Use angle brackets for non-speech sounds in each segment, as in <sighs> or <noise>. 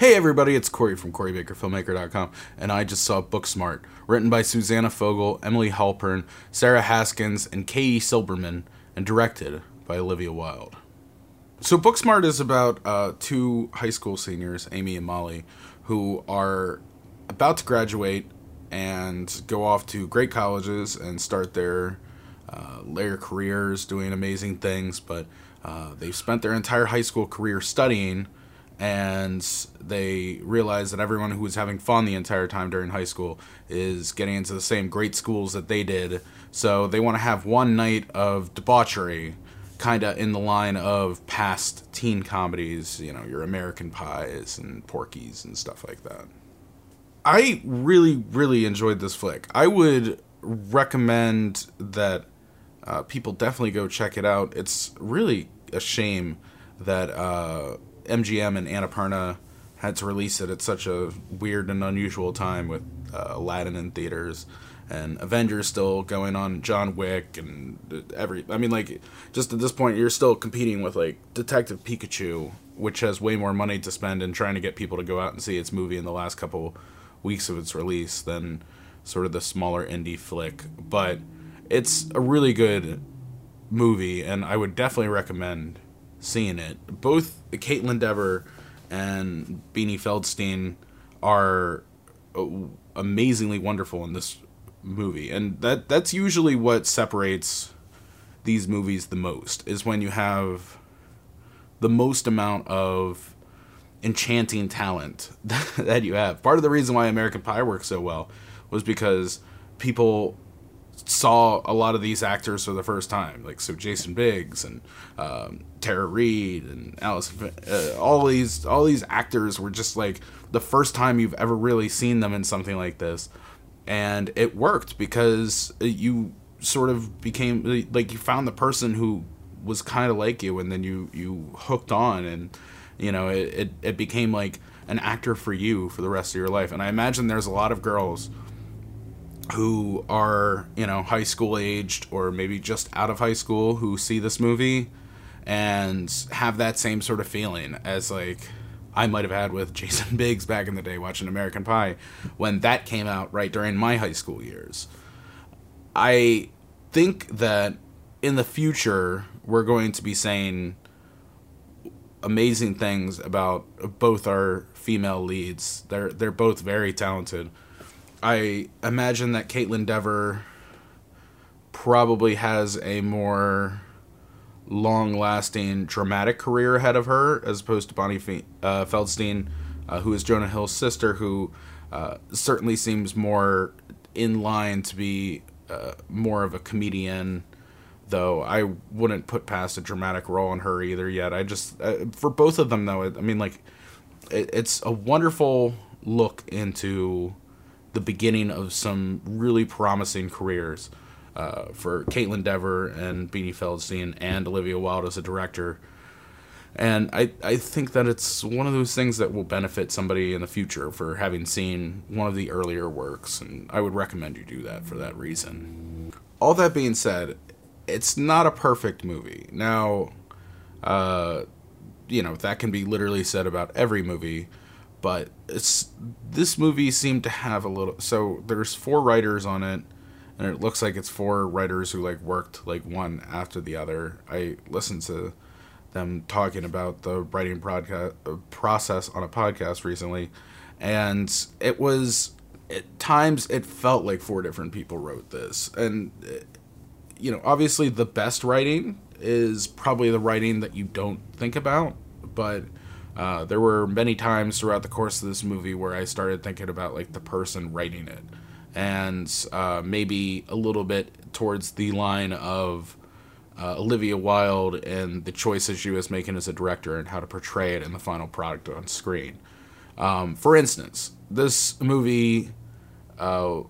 Hey everybody, it's Corey from CoreyBakerFilmmaker.com, and I just saw Booksmart, written by Susanna Fogel, Emily Halpern, Sarah Haskins, and Katie Silberman, and directed by Olivia Wilde. So Booksmart is about uh, two high school seniors, Amy and Molly, who are about to graduate and go off to great colleges and start their uh, careers doing amazing things, but uh, they've spent their entire high school career studying and they realize that everyone who was having fun the entire time during high school is getting into the same great schools that they did. So they want to have one night of debauchery, kind of in the line of past teen comedies, you know, your American Pies and Porky's and stuff like that. I really, really enjoyed this flick. I would recommend that uh, people definitely go check it out. It's really a shame that. Uh, MGM and Annapurna had to release it at such a weird and unusual time with uh, Aladdin in theaters and Avengers still going on, John Wick and every. I mean, like, just at this point, you're still competing with like Detective Pikachu, which has way more money to spend in trying to get people to go out and see its movie in the last couple weeks of its release than sort of the smaller indie flick. But it's a really good movie, and I would definitely recommend seeing it. Both Kaitlyn Dever and Beanie Feldstein are uh, amazingly wonderful in this movie, and that that's usually what separates these movies the most is when you have the most amount of enchanting talent <laughs> that you have. Part of the reason why American Pie works so well was because people saw a lot of these actors for the first time, like so Jason Biggs and um, Tara Reid and Alice. Uh, all these all these actors were just like the first time you've ever really seen them in something like this, and it worked because you sort of became like you found the person who was kind of like you, and then you you hooked on, and you know it, it it became like an actor for you for the rest of your life. And I imagine there's a lot of girls who are you know high school aged or maybe just out of high school who see this movie and have that same sort of feeling as like I might have had with <laughs> Jason Biggs back in the day watching American Pie when that came out right during my high school years. I think that in the future we're going to be saying amazing things about both our female leads. They're they're both very talented. I imagine that Kaitlyn Dever probably has a more long-lasting dramatic career ahead of her as opposed to Bonnie uh, Feldstein, uh, who is Jonah Hill's sister, who uh, certainly seems more in line to be uh, more of a comedian. Though I wouldn't put past a dramatic role in her either yet. I just uh, for both of them though, I mean like it, it's a wonderful look into the beginning of some really promising careers uh, for Kaitlyn Dever and Beanie Feldstein and Olivia Wilde as a director. And I, I think that it's one of those things that will benefit somebody in the future for having seen one of the earlier works, and I would recommend you do that for that reason. All that being said, it's not a perfect movie. Now, uh, you know, that can be literally said about every movie but it's this movie seemed to have a little so there's four writers on it and it looks like it's four writers who like worked like one after the other. I listened to them talking about the writing uh, process on a podcast recently and it was at times it felt like four different people wrote this. And uh, you know obviously the best writing is probably the writing that you don't think about but uh, there were many times throughout the course of this movie where I started thinking about like the person writing it, and uh, maybe a little bit towards the line of uh, Olivia Wilde and the choices she was making as a director and how to portray it in the final product on screen. Um, for instance, this movie uh,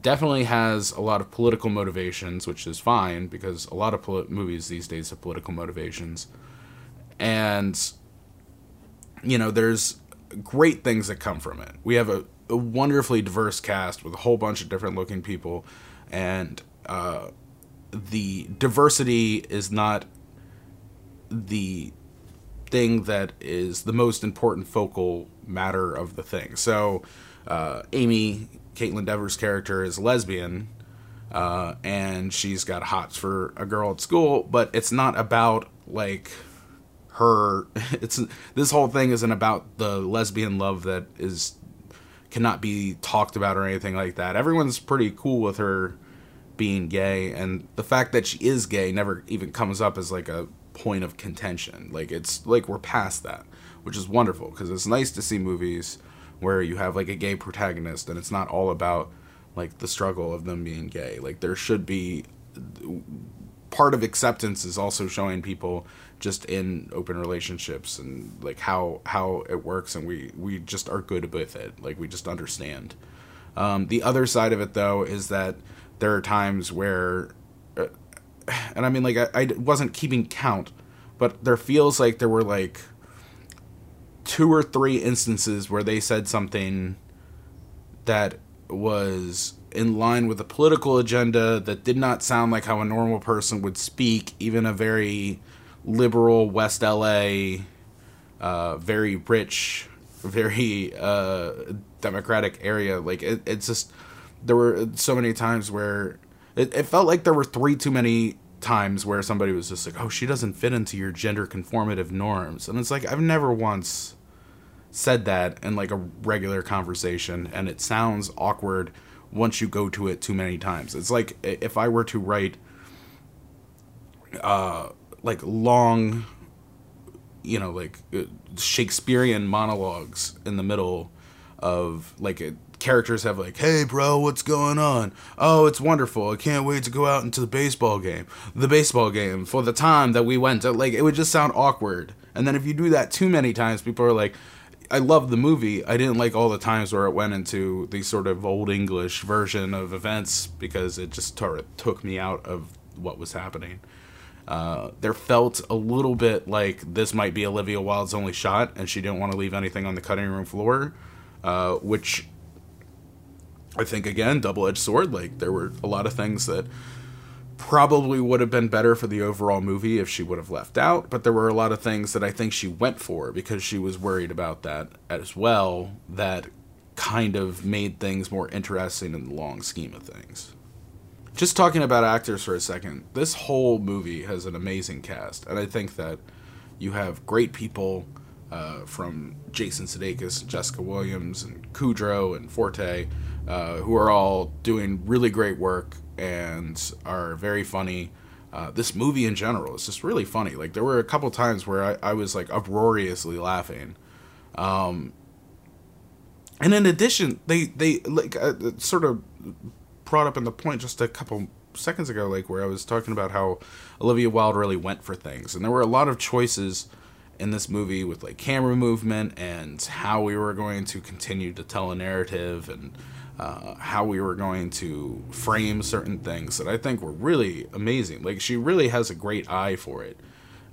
definitely has a lot of political motivations, which is fine because a lot of movies these days have political motivations, and you know, there's great things that come from it. We have a, a wonderfully diverse cast with a whole bunch of different looking people, and uh, the diversity is not the thing that is the most important focal matter of the thing. So, uh, Amy, Kaitlyn Dever's character, is lesbian, uh, and she's got hots for a girl at school, but it's not about like her. <laughs> It's this whole thing isn't about the lesbian love that is cannot be talked about or anything like that. Everyone's pretty cool with her being gay, and the fact that she is gay never even comes up as like a point of contention. Like it's like we're past that, which is wonderful because it's nice to see movies where you have like a gay protagonist and it's not all about like the struggle of them being gay. Like there should be part of acceptance is also showing people just in open relationships and like how how it works and we we just are good with it. Like we just understand. Um, the other side of it though is that there are times where uh, and i mean like I, I wasn't keeping count but there feels like there were like two or three instances where they said something that was in line with a political agenda that did not sound like how a normal person would speak, even a very liberal West LA, uh, very rich, very uh, democratic area. Like it, it's just there were so many times where it, it felt like there were three too many times where somebody was just like, "Oh, she doesn't fit into your gender conformative norms," and it's like I've never once said that in like a regular conversation, and it sounds awkward once you go to it too many times. It's like if I were to write uh like long you know like uh, Shakespearean monologues in the middle of like it, characters have like hey bro what's going on oh it's wonderful i can't wait to go out into the baseball game the baseball game for the time that we went to like it would just sound awkward and then if you do that too many times people are like I love the movie. I didn't like all the times where it went into the sort of old English version of events because it just t- took me out of what was happening. Uh, there felt a little bit like this might be Olivia Wilde's only shot, and she didn't want to leave anything on the cutting room floor, uh, which I think again double edged sword. Like there were a lot of things that probably would have been better for the overall movie if she would have left out, but there were a lot of things that I think she went for because she was worried about that as well that kind of made things more interesting in the long scheme of things. Just talking about actors for a second, this whole movie has an amazing cast, and I think that you have great people uh, from Jason Sudeikis, Jessica Williams, and Kudrow and Forte, uh, who are all doing really great work and are very funny. Uh, this movie in general is just really funny. Like there were a couple times where I, I was like uproariously laughing. Um, and in addition, they they like uh, sort of brought up in the point just a couple seconds ago, like where I was talking about how Olivia Wilde really went for things, and there were a lot of choices in this movie with like camera movement and how we were going to continue to tell a narrative and uh, how we were going to frame certain things that I think were really amazing. Like she really has a great eye for it.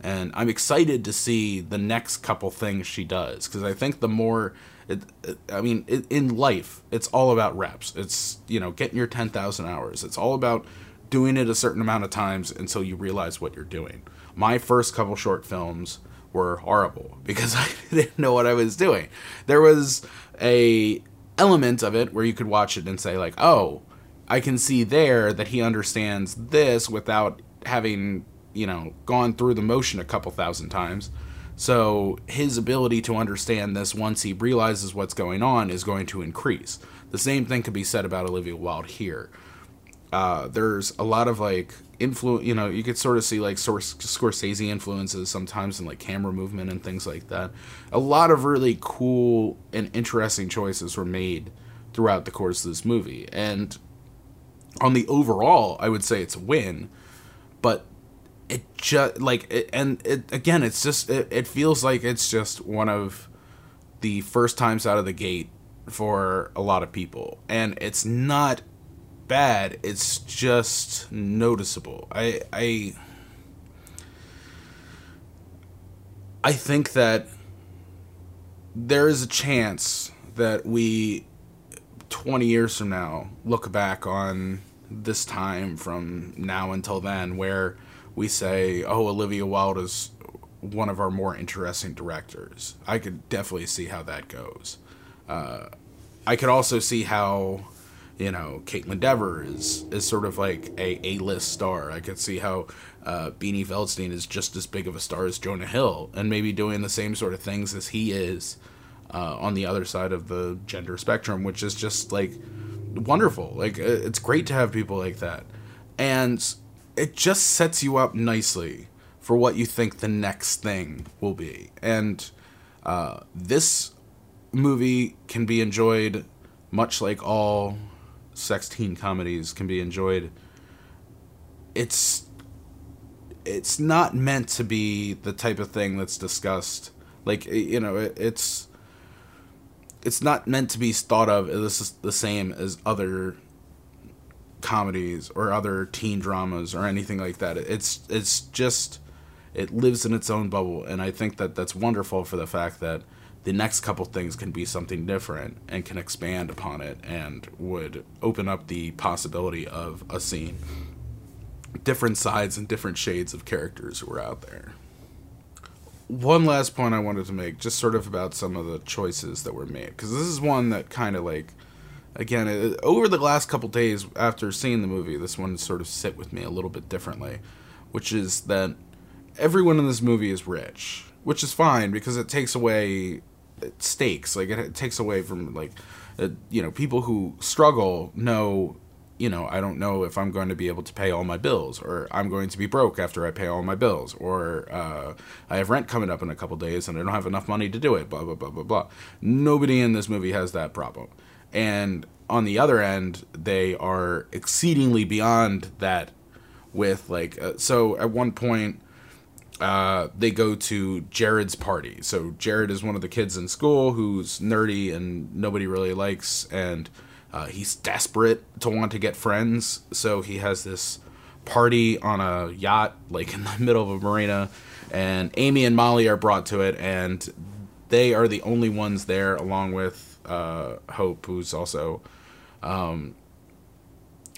And I'm excited to see the next couple things she does because I think the more it, it, I mean, it, in life, it's all about reps. It's, you know, getting your 10,000 hours. It's all about doing it a certain amount of times until you realize what you're doing. My first couple short films were horrible <laughs> because I didn't know what I was doing. There was a element of it where you could watch it and say like, "Oh, I can see there that he understands this without having, you know, gone through the motion a couple thousand times." So his ability to understand this once he realizes what's going on is going to increase. The same thing could be said about Olivia Wilde here. Uh, there's a lot of like influence. You know, you could sort of see like Scorsese influences sometimes in like camera movement and things like that. A lot of really cool and interesting choices were made throughout the course of this movie, and on the overall, I would say it's a win. But it just like it, and it again, it's just it, it feels like it's just one of the first times out of the gate for a lot of people, and it's not bad. It's just noticeable. I I I think that there is a chance that we 20 years from now look back on this time from now until then where we say oh Olivia Wilde is one of our more interesting directors. I could definitely see how that goes. Uh, I could also see how, you know, Kaitlyn Dever is is sort of like a A list star. I could see how uh, Beanie Feldstein is just as big of a star as Jonah Hill, and maybe doing the same sort of things as he is uh, on the other side of the gender spectrum, which is just like wonderful. Like it's great to have people like that, and it just sets you up nicely for what you think the next thing will be. And uh, this movie can be enjoyed much like all sex teen comedies can be enjoyed. It's it's not meant to be the type of thing that's discussed. Like you know, it, it's it's not meant to be thought of as the same as other comedies or other teen dramas or anything like that. It's it's just it lives in its own bubble, and I think that that's wonderful for the fact that the next couple things can be something different and can expand upon it and would open up the possibility of a scene. Different sides and different shades of characters who are out there. One last point I wanted to make, just sort of about some of the choices that were made, because this is one that kind of like, again, over the last couple days after seeing the movie, this one sort of sit with me a little bit differently, which is that everyone in this movie is rich, which is fine because it takes away stakes, like it, it takes away from like, uh, you know, people who struggle know you know, I don't know if I'm going to be able to pay all my bills, or I'm going to be broke after I pay all my bills, or uh, I have rent coming up in a couple days and I don't have enough money to do it, blah, blah, blah, blah, blah. Nobody in this movie has that problem. And on the other end, they are exceedingly beyond that with, like, uh, so at one point, uh, they go to Jared's party. So Jared is one of the kids in school who's nerdy and nobody really likes, and uh, he's desperate to want to get friends, so he has this party on a yacht, like <laughs> in the middle of a marina, and Amy and Molly are brought to it, and they are the only ones there, along with uh, Hope, who's also um,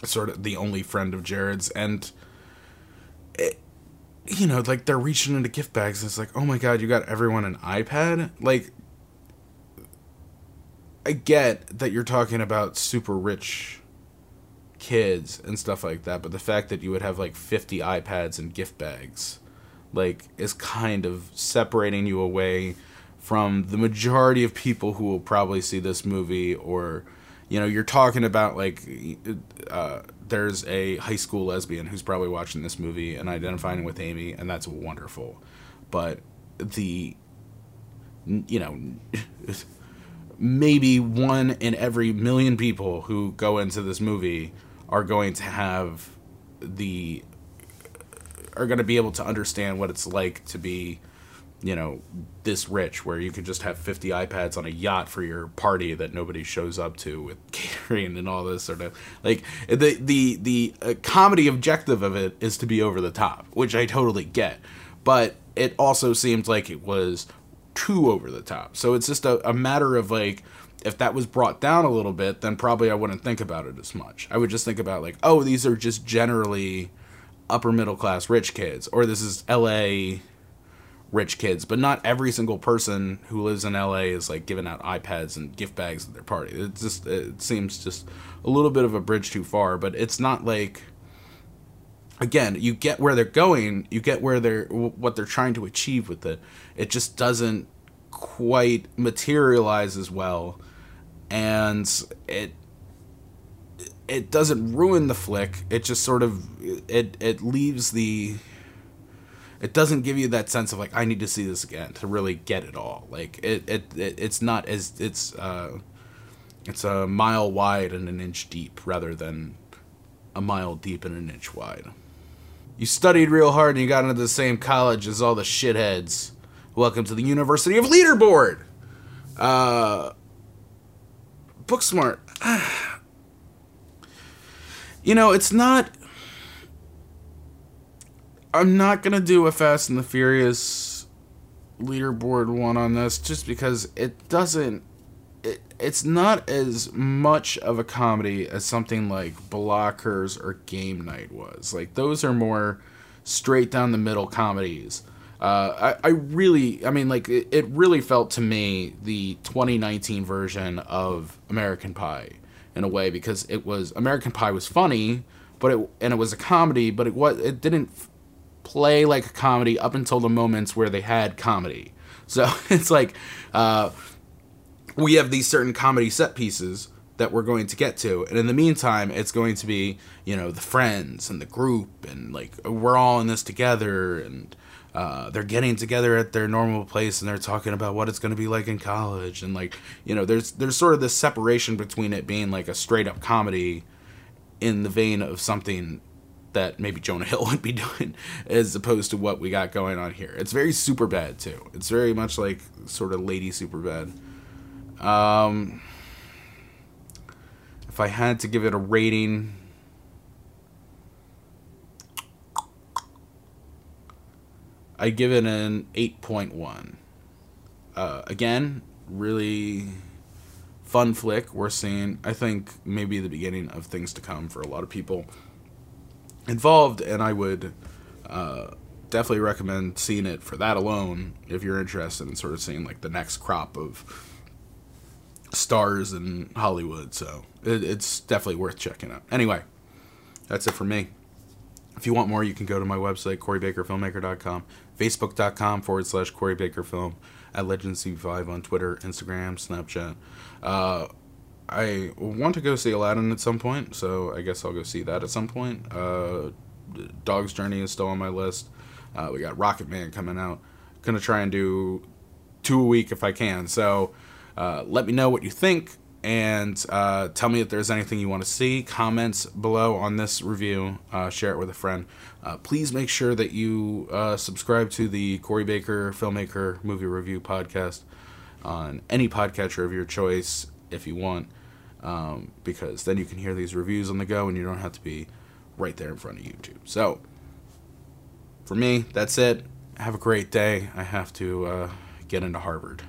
sort of the only friend of Jared's, and it, you know, like they're reaching into gift bags, and it's like, oh my god, you got everyone an iPad, like I get that you're talking about super rich kids and stuff like that, but the fact that you would have like 50 iPads and gift bags like is kind of separating you away from the majority of people who will probably see this movie or you know you're talking about like uh, there's a high school lesbian who's probably watching this movie and identifying with amy and that's wonderful. But the you know <laughs> maybe one in every million people who go into this movie are going to have the are going to be able to understand what it's like to be you know this rich where you could just have 50 ipads on a yacht for your party that nobody shows up to with <laughs> catering and all this sort of like the the the uh, comedy objective of it is to be over the top which i totally get but it also seems like it was too over the top. So it's just a, a matter of like, if that was brought down a little bit, then probably I wouldn't think about it as much. I would just think about like, oh, these are just generally upper middle class rich kids, or this is LA rich kids, but not every single person who lives in LA is like giving out iPads and gift bags at their party. It just it seems just a little bit of a bridge too far, but it's not like again, you get where they're going, you get where they're what they're trying to achieve with it. It just doesn't quite materialize as well, and it it doesn't ruin the flick. It just sort of it it leaves the it doesn't give you that sense of like I need to see this again to really get it all. Like it it, it it's not as it's uh it's a mile wide and an inch deep rather than a mile deep and an inch wide. You studied real hard and you got into the same college as all the shitheads. Welcome to the University of Leaderboard. Uh, Booksmart. <sighs> you know, it's not. I'm not gonna do a Fast and the Furious leaderboard one on this just because it doesn't it, it's not as much of a comedy as something like Blockers or Game Night was. Like those are more straight down the middle comedies. Uh, I, I really, I mean, like, it, it really felt to me the 2019 version of American Pie in a way because it was American Pie was funny, but it and it was a comedy, but it was it didn't play like a comedy up until the moments where they had comedy. So <laughs> it's like uh, we have these certain comedy set pieces that we're going to get to, and in the meantime, it's going to be you know the friends and the group and like we're all in this together and. Uh, they're getting together at their normal place and they're talking about what it's going to be like in college and like you know there's there's sort of this separation between it being like a straight up comedy in the vein of something that maybe Jonah Hill <laughs> would be doing as opposed to what we got going on here. It's very Superbad too. It's very much like sort of lady Superbad. Um if I had to give it a rating I give it an 8.1. Uh, again, really fun flick. We're seeing, I think, maybe the beginning of things to come for a lot of people involved, and I would uh, definitely recommend seeing it for that alone if you're interested in sort of seeing like the next crop of stars in Hollywood. So it, it's definitely worth checking out. Anyway, that's it for me. If you want more, you can go to my website, CoreyBakerFilmmaker.com, Facebook.com forward slash Corey Baker Film, at LegendsC5 on Twitter, Instagram, Snapchat. Uh, I want to go see Aladdin at some point, so I guess I'll go see that at some point. Uh, Dog's Journey is still on my list. Uh, we got Rocketman coming out. Gonna try and do two a week if I can. So uh, let me know what you think and uh, tell me if there's anything you want to see. Comments below on this review. Uh, share it with a friend. Uh, please make sure that you uh, subscribe to the Corey Baker Filmmaker Movie Review podcast on any podcatcher of your choice if you want, um, because then you can hear these reviews on the go and you don't have to be right there in front of YouTube. So, for me, that's it. Have a great day. I have to uh, get into Harvard.